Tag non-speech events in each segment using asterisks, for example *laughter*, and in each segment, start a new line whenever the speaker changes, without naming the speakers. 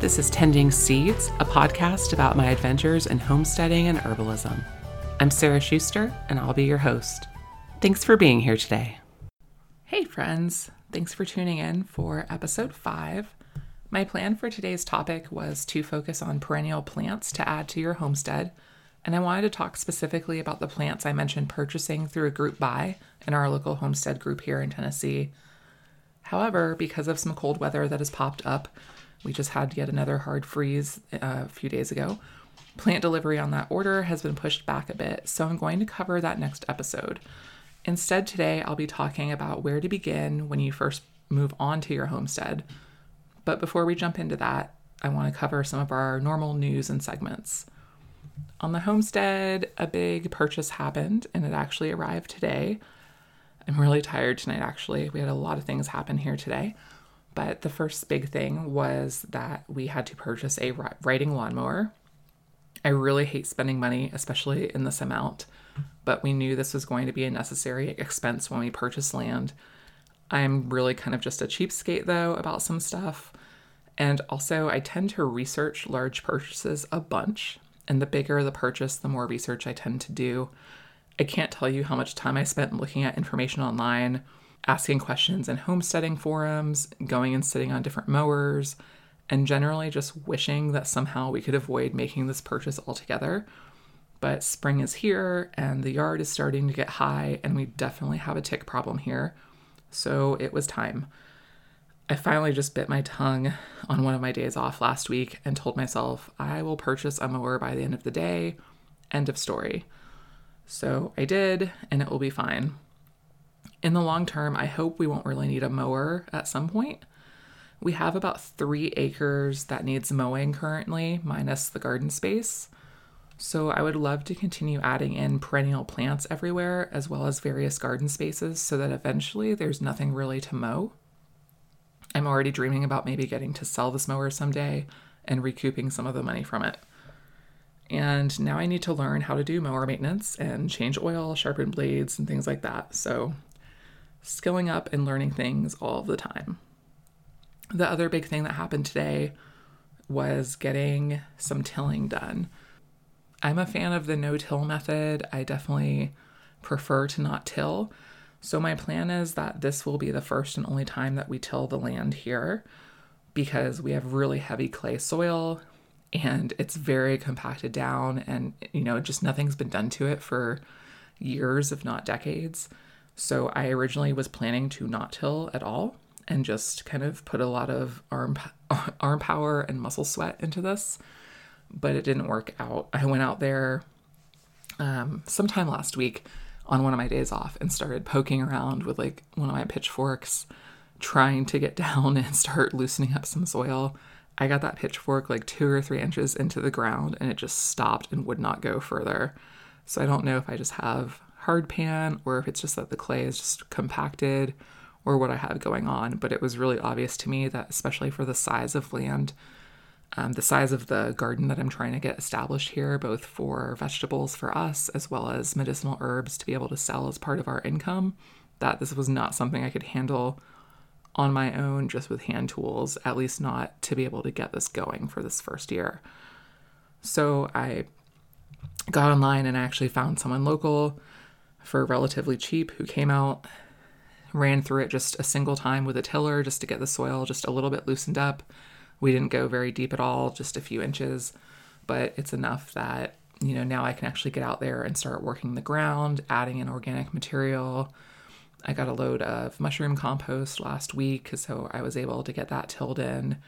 This is Tending Seeds, a podcast about my adventures in homesteading and herbalism. I'm Sarah Schuster, and I'll be your host. Thanks for being here today. Hey, friends. Thanks for tuning in for episode five. My plan for today's topic was to focus on perennial plants to add to your homestead, and I wanted to talk specifically about the plants I mentioned purchasing through a group buy in our local homestead group here in Tennessee. However, because of some cold weather that has popped up, we just had yet another hard freeze uh, a few days ago. Plant delivery on that order has been pushed back a bit, so I'm going to cover that next episode. Instead, today I'll be talking about where to begin when you first move on to your homestead. But before we jump into that, I want to cover some of our normal news and segments. On the homestead, a big purchase happened and it actually arrived today. I'm really tired tonight, actually. We had a lot of things happen here today. But the first big thing was that we had to purchase a riding lawnmower. I really hate spending money, especially in this amount, but we knew this was going to be a necessary expense when we purchased land. I'm really kind of just a cheapskate, though, about some stuff. And also, I tend to research large purchases a bunch. And the bigger the purchase, the more research I tend to do. I can't tell you how much time I spent looking at information online asking questions in homesteading forums, going and sitting on different mowers, and generally just wishing that somehow we could avoid making this purchase altogether. But spring is here and the yard is starting to get high, and we definitely have a tick problem here. So it was time. I finally just bit my tongue on one of my days off last week and told myself I will purchase a mower by the end of the day. End of story. So I did, and it will be fine in the long term, I hope we won't really need a mower at some point. We have about three acres that needs mowing currently, minus the garden space. So I would love to continue adding in perennial plants everywhere, as well as various garden spaces, so that eventually there's nothing really to mow. I'm already dreaming about maybe getting to sell this mower someday and recouping some of the money from it. And now I need to learn how to do mower maintenance and change oil, sharpen blades, and things like that. So skilling up and learning things all the time. The other big thing that happened today was getting some tilling done. I'm a fan of the no till method. I definitely prefer to not till. So, my plan is that this will be the first and only time that we till the land here because we have really heavy clay soil and it's very compacted down, and you know, just nothing's been done to it for years, if not decades. So I originally was planning to not till at all and just kind of put a lot of arm *laughs* arm power and muscle sweat into this, but it didn't work out. I went out there um, sometime last week on one of my days off and started poking around with like one of my pitchforks, trying to get *laughs* down and start loosening up some soil. I got that pitchfork like two or three inches into the ground and it just stopped and would not go further. So I don't know if I just have hard pan or if it's just that the clay is just compacted or what I have going on. But it was really obvious to me that, especially for the size of land, um, the size of the garden that I'm trying to get established here, both for vegetables for us as well as medicinal herbs to be able to sell as part of our income, that this was not something I could handle on my own just with hand tools, at least not to be able to get this going for this first year. So I got online and I actually found someone local for relatively cheap who came out, ran through it just a single time with a tiller just to get the soil just a little bit loosened up. We didn't go very deep at all, just a few inches, but it's enough that, you know, now I can actually get out there and start working the ground, adding in organic material. I got a load of mushroom compost last week, so I was able to get that tilled in.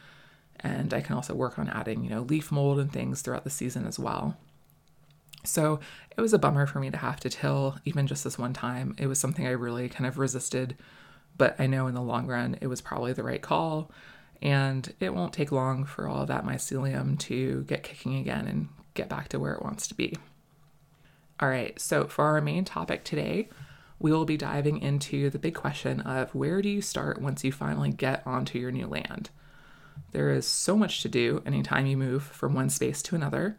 And I can also work on adding, you know, leaf mold and things throughout the season as well. So it was a bummer for me to have to till, even just this one time. It was something I really kind of resisted, but I know in the long run it was probably the right call. And it won't take long for all that mycelium to get kicking again and get back to where it wants to be. All right, so for our main topic today, we will be diving into the big question of where do you start once you finally get onto your new land? There is so much to do anytime you move from one space to another.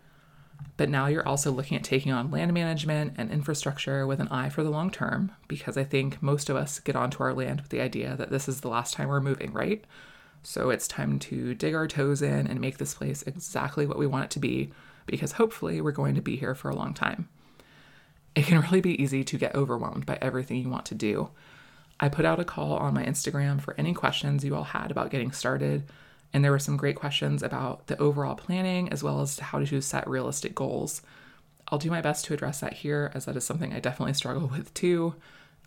But now you're also looking at taking on land management and infrastructure with an eye for the long term, because I think most of us get onto our land with the idea that this is the last time we're moving, right? So it's time to dig our toes in and make this place exactly what we want it to be because hopefully we're going to be here for a long time. It can really be easy to get overwhelmed by everything you want to do. I put out a call on my Instagram for any questions you all had about getting started, and there were some great questions about the overall planning as well as how to set realistic goals. I'll do my best to address that here, as that is something I definitely struggle with too.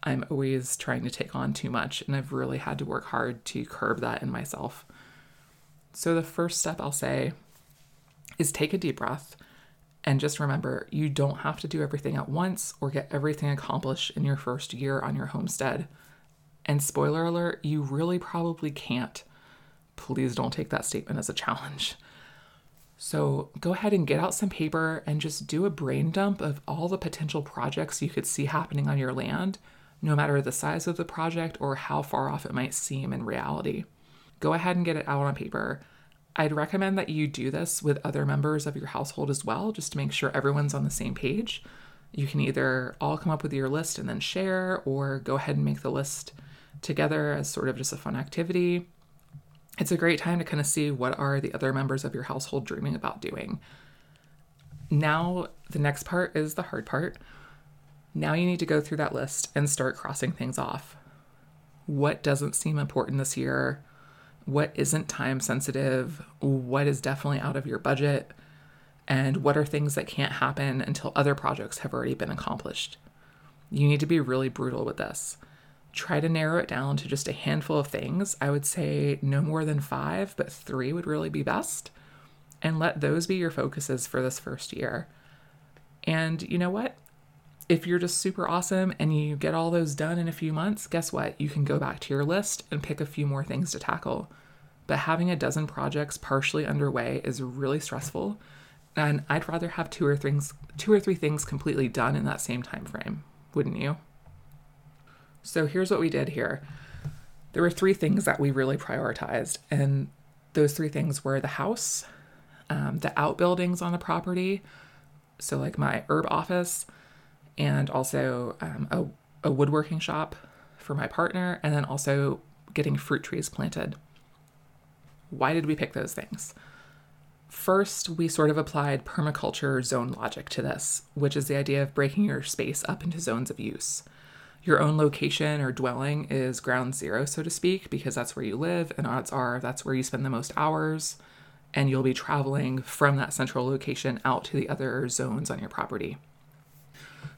I'm always trying to take on too much, and I've really had to work hard to curb that in myself. So, the first step I'll say is take a deep breath and just remember you don't have to do everything at once or get everything accomplished in your first year on your homestead. And spoiler alert, you really probably can't. Please don't take that statement as a challenge. So go ahead and get out some paper and just do a brain dump of all the potential projects you could see happening on your land, no matter the size of the project or how far off it might seem in reality. Go ahead and get it out on paper. I'd recommend that you do this with other members of your household as well, just to make sure everyone's on the same page. You can either all come up with your list and then share, or go ahead and make the list together as sort of just a fun activity. It's a great time to kind of see what are the other members of your household dreaming about doing. Now, the next part is the hard part. Now you need to go through that list and start crossing things off. What doesn't seem important this year? What isn't time sensitive? What is definitely out of your budget? And what are things that can't happen until other projects have already been accomplished? You need to be really brutal with this try to narrow it down to just a handful of things. I would say no more than five, but three would really be best. And let those be your focuses for this first year. And you know what? If you're just super awesome and you get all those done in a few months, guess what? You can go back to your list and pick a few more things to tackle. But having a dozen projects partially underway is really stressful, and I'd rather have two or things two or three things completely done in that same time frame, wouldn't you? So here's what we did here. There were three things that we really prioritized, and those three things were the house, um, the outbuildings on the property, so like my herb office, and also um, a, a woodworking shop for my partner, and then also getting fruit trees planted. Why did we pick those things? First, we sort of applied permaculture zone logic to this, which is the idea of breaking your space up into zones of use your own location or dwelling is ground zero, so to speak, because that's where you live, and odds are that's where you spend the most hours, and you'll be traveling from that central location out to the other zones on your property.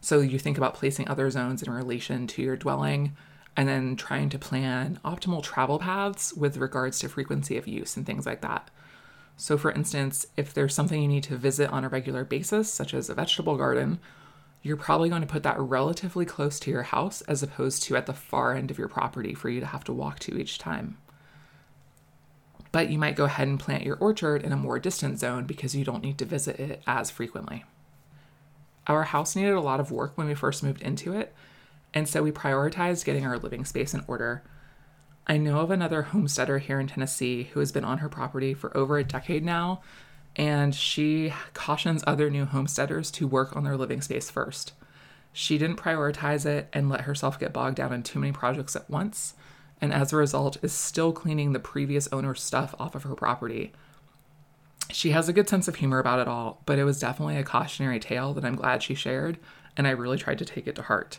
So you think about placing other zones in relation to your dwelling and then trying to plan optimal travel paths with regards to frequency of use and things like that. So, for instance, if there's something you need to visit on a regular basis, such as a vegetable garden, you're probably going to put that relatively close to your house as opposed to at the far end of your property for you to have to walk to each time. But you might go ahead and plant your orchard in a more distant zone because you don't need to visit it as frequently. Our house needed a lot of work when we first moved into it, and so we prioritized getting our living space in order. I know of another homesteader here in Tennessee who has been on her property for over a decade now and she cautions other new homesteaders to work on their living space first. She didn't prioritize it and let herself get bogged down in too many projects at once, and as a result, is still cleaning the previous owner's stuff off of her property. She has a good sense of humor about it all, but it was definitely a cautionary tale that I'm glad she shared, and I really tried to take it to heart.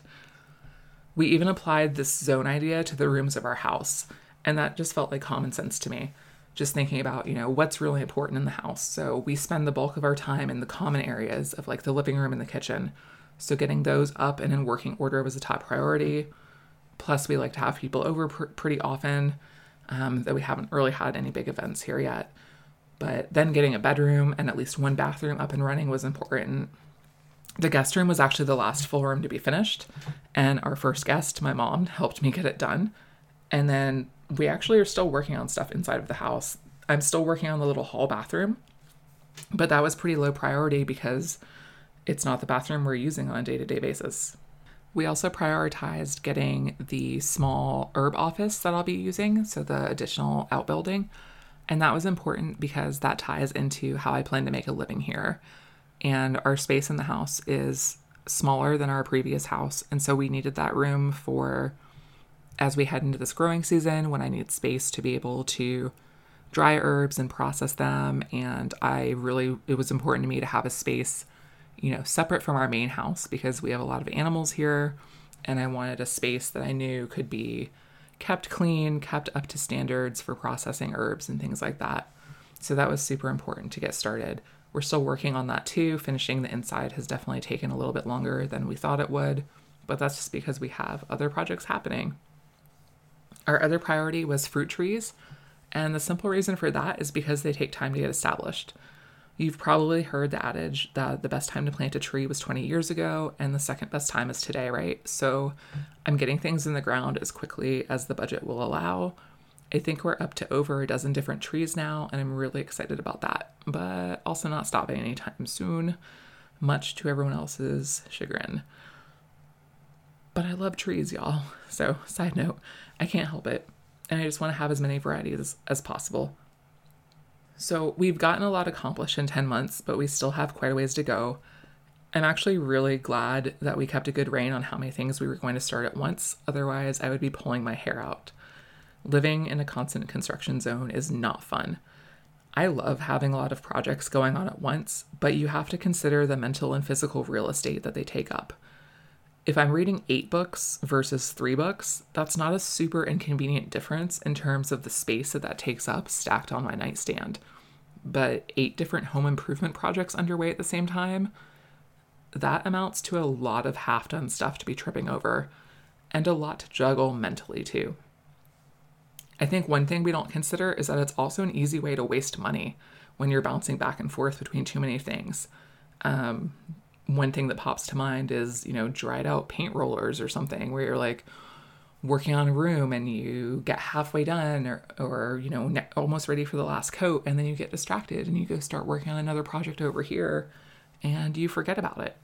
We even applied this zone idea to the rooms of our house, and that just felt like common sense to me just thinking about, you know, what's really important in the house. So we spend the bulk of our time in the common areas of like the living room and the kitchen. So getting those up and in working order was a top priority. Plus, we like to have people over pr- pretty often, um, though we haven't really had any big events here yet. But then getting a bedroom and at least one bathroom up and running was important. The guest room was actually the last full room to be finished, and our first guest, my mom, helped me get it done. And then we actually are still working on stuff inside of the house. I'm still working on the little hall bathroom, but that was pretty low priority because it's not the bathroom we're using on a day to day basis. We also prioritized getting the small herb office that I'll be using, so the additional outbuilding. And that was important because that ties into how I plan to make a living here. And our space in the house is smaller than our previous house. And so we needed that room for as we head into this growing season when I need space to be able to dry herbs and process them. And I really, it was important to me to have a space, you know, separate from our main house because we have a lot of animals here. And I wanted a space that I knew could be kept clean, kept up to standards for processing herbs and things like that. So that was super important to get started. We're still working on that too. Finishing the inside has definitely taken a little bit longer than we thought it would, but that's just because we have other projects happening. Our other priority was fruit trees, and the simple reason for that is because they take time to get established. You've probably heard the adage that the best time to plant a tree was 20 years ago, and the second best time is today, right? So I'm getting things in the ground as quickly as the budget will allow. I think we're up to over a dozen different trees now, and I'm really excited about that, but also not stopping anytime soon, much to everyone else's chagrin. But I love trees, y'all. So, side note, I can't help it. And I just want to have as many varieties as, as possible. So, we've gotten a lot accomplished in 10 months, but we still have quite a ways to go. I'm actually really glad that we kept a good rein on how many things we were going to start at once. Otherwise, I would be pulling my hair out. Living in a constant construction zone is not fun. I love having a lot of projects going on at once, but you have to consider the mental and physical real estate that they take up if I'm reading eight books versus three books, that's not a super inconvenient difference in terms of the space that that takes up stacked on my nightstand. But eight different home improvement projects underway at the same time, that amounts to a lot of half done stuff to be tripping over and a lot to juggle mentally too. I think one thing we don't consider is that it's also an easy way to waste money when you're bouncing back and forth between too many things. Um, one thing that pops to mind is, you know, dried out paint rollers or something where you're like working on a room and you get halfway done or, or you know, ne- almost ready for the last coat and then you get distracted and you go start working on another project over here and you forget about it.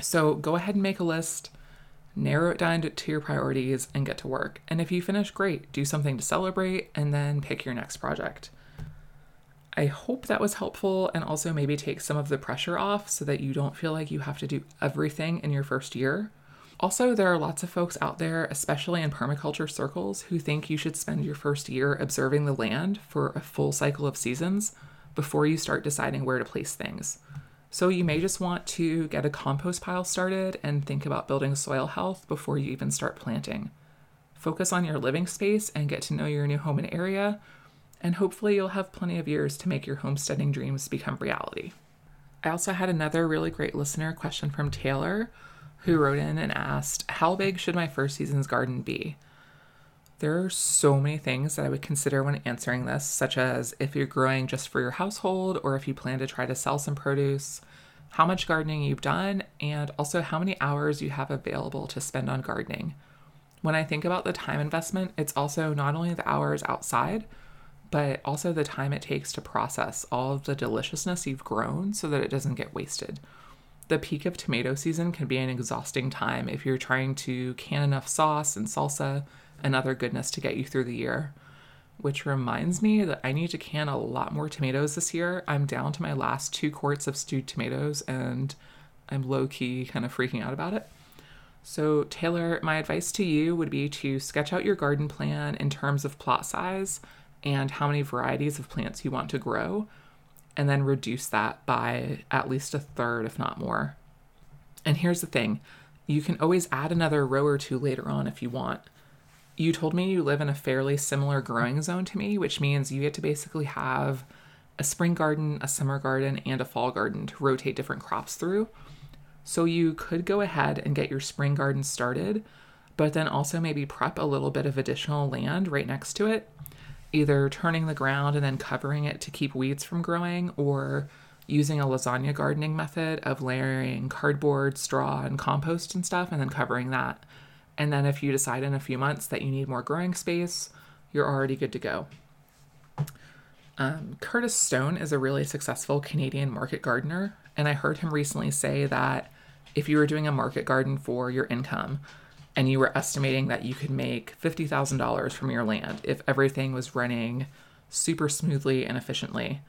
So go ahead and make a list, narrow it down to, to your priorities, and get to work. And if you finish, great, do something to celebrate and then pick your next project. I hope that was helpful and also maybe take some of the pressure off so that you don't feel like you have to do everything in your first year. Also, there are lots of folks out there, especially in permaculture circles, who think you should spend your first year observing the land for a full cycle of seasons before you start deciding where to place things. So, you may just want to get a compost pile started and think about building soil health before you even start planting. Focus on your living space and get to know your new home and area and hopefully you'll have plenty of years to make your homesteading dreams become reality. I also had another really great listener question from Taylor, who wrote in and asked, How big should my first season's garden be? There are so many things that I would consider when answering this, such as if you're growing just for your household or if you plan to try to sell some produce, how much gardening you've done, and also how many hours you have available to spend on gardening. When I think about the time investment, it's also not only the hours outside, but also the time it takes to process all of the deliciousness you've grown so that it doesn't get wasted. The peak of tomato season can be an exhausting time if you're trying to can enough sauce and salsa and other goodness to get you through the year. Which reminds me that I need to can a lot more tomatoes this year. I'm down to my last two quarts of stewed tomatoes and I'm low key kind of freaking out about it. So, Taylor, my advice to you would be to sketch out your garden plan in terms of plot size and how many varieties of plants you want to grow, and then reduce that by at least a third, if not more. And here's the thing you can always add another row or two later on if you want. You told me you live in a fairly similar growing zone to me, which means you get to basically have a spring garden, a summer garden, and a fall garden to rotate different crops through. So you could go ahead and get your spring garden started, but then also maybe prep a little bit of additional land right next to it either turning the ground and then covering it to keep weeds from growing or using a lasagna gardening method of layering cardboard, straw, and compost and stuff and then covering that. And then if you decide in a few months that you need more growing space, you're already good to go. Um, Curtis Stone is a really successful Canadian market gardener, and I heard him recently say that if you were doing a market garden for your income, and you were estimating that you could make $50,000 from your land if everything was running super smoothly and efficiently,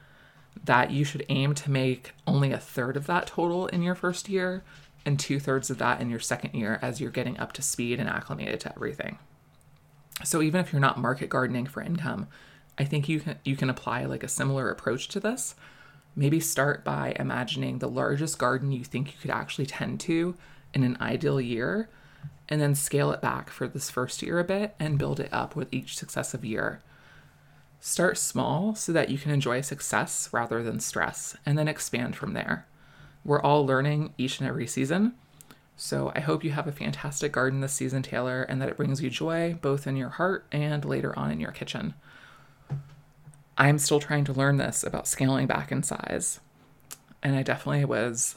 that you should aim to make only a third of that total in your first year and two thirds of that in your second year as you're getting up to speed and acclimated to everything. So, even if you're not market gardening for income, I think you can you can apply like a similar approach to this. Maybe start by imagining the largest garden you think you could actually tend to in an ideal year and then scale it back for this first year a bit and build it up with each successive year. Start small so that you can enjoy success rather than stress, and then expand from there. We're all learning each and every season. So I hope you have a fantastic garden this season, Taylor, and that it brings you joy both in your heart and later on in your kitchen. I'm still trying to learn this about scaling back in size. And I definitely was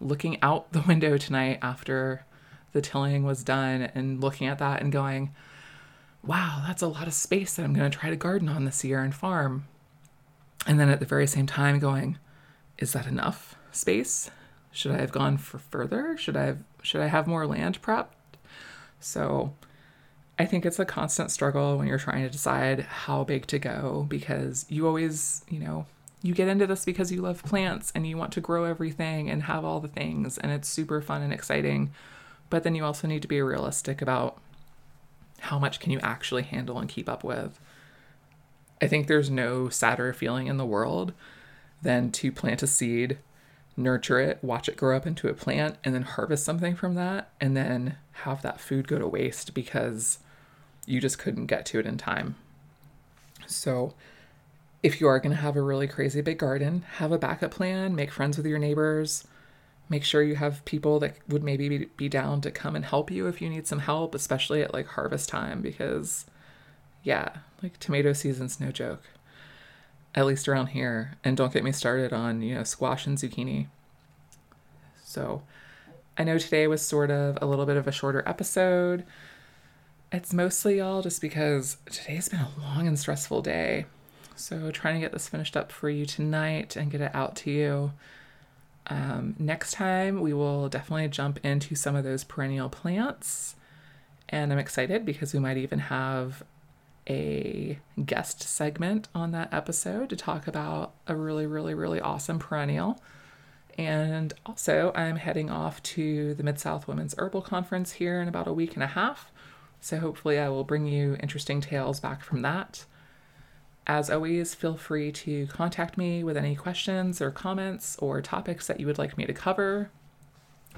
looking out the *laughs* window tonight after the tilling was done and looking at that and going, wow, that's a lot of space that I'm going to try to garden on this year and farm. And then at the very same time, going, is that enough space? Should I have gone for further? Should I have, should I have more land prepped? So I think it's a constant struggle when you're trying to decide how big to go because you always, you know, you get into this because you love plants and you want to grow everything and have all the things and it's super fun and exciting. But then you also need to be realistic about how much can you actually handle and keep up with. I think there's no sadder feeling in the world than to plant a seed, nurture it, watch it grow up into a plant, and then harvest something from that, and then have that food go to waste because you just couldn't get to it in time. So, if you are going to have a really crazy big garden, have a backup plan, make friends with your neighbors, make sure you have people that would maybe be down to come and help you if you need some help, especially at like harvest time, because yeah, like tomato season's no joke, at least around here. And don't get me started on, you know, squash and zucchini. So I know today was sort of a little bit of a shorter episode. It's mostly all just because today's been a long and stressful day. So, trying to get this finished up for you tonight and get it out to you. Um, next time, we will definitely jump into some of those perennial plants. And I'm excited because we might even have a guest segment on that episode to talk about a really, really, really awesome perennial. And also, I'm heading off to the Mid South Women's Herbal Conference here in about a week and a half. So, hopefully, I will bring you interesting tales back from that. As always, feel free to contact me with any questions or comments or topics that you would like me to cover.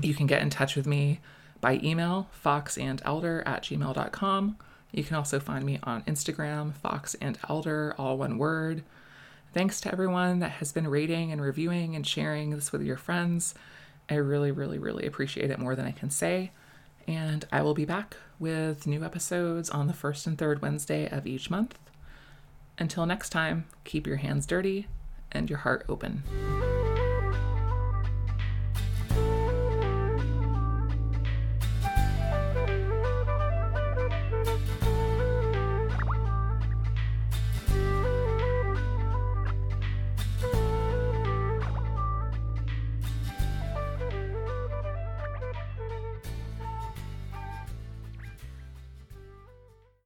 You can get in touch with me by email, foxandelder at gmail.com. You can also find me on Instagram, fox and elder, all one word. Thanks to everyone that has been rating and reviewing and sharing this with your friends. I really, really, really appreciate it more than I can say. And I will be back with new episodes on the first and third Wednesday of each month. Until next time, keep your hands dirty and your heart open.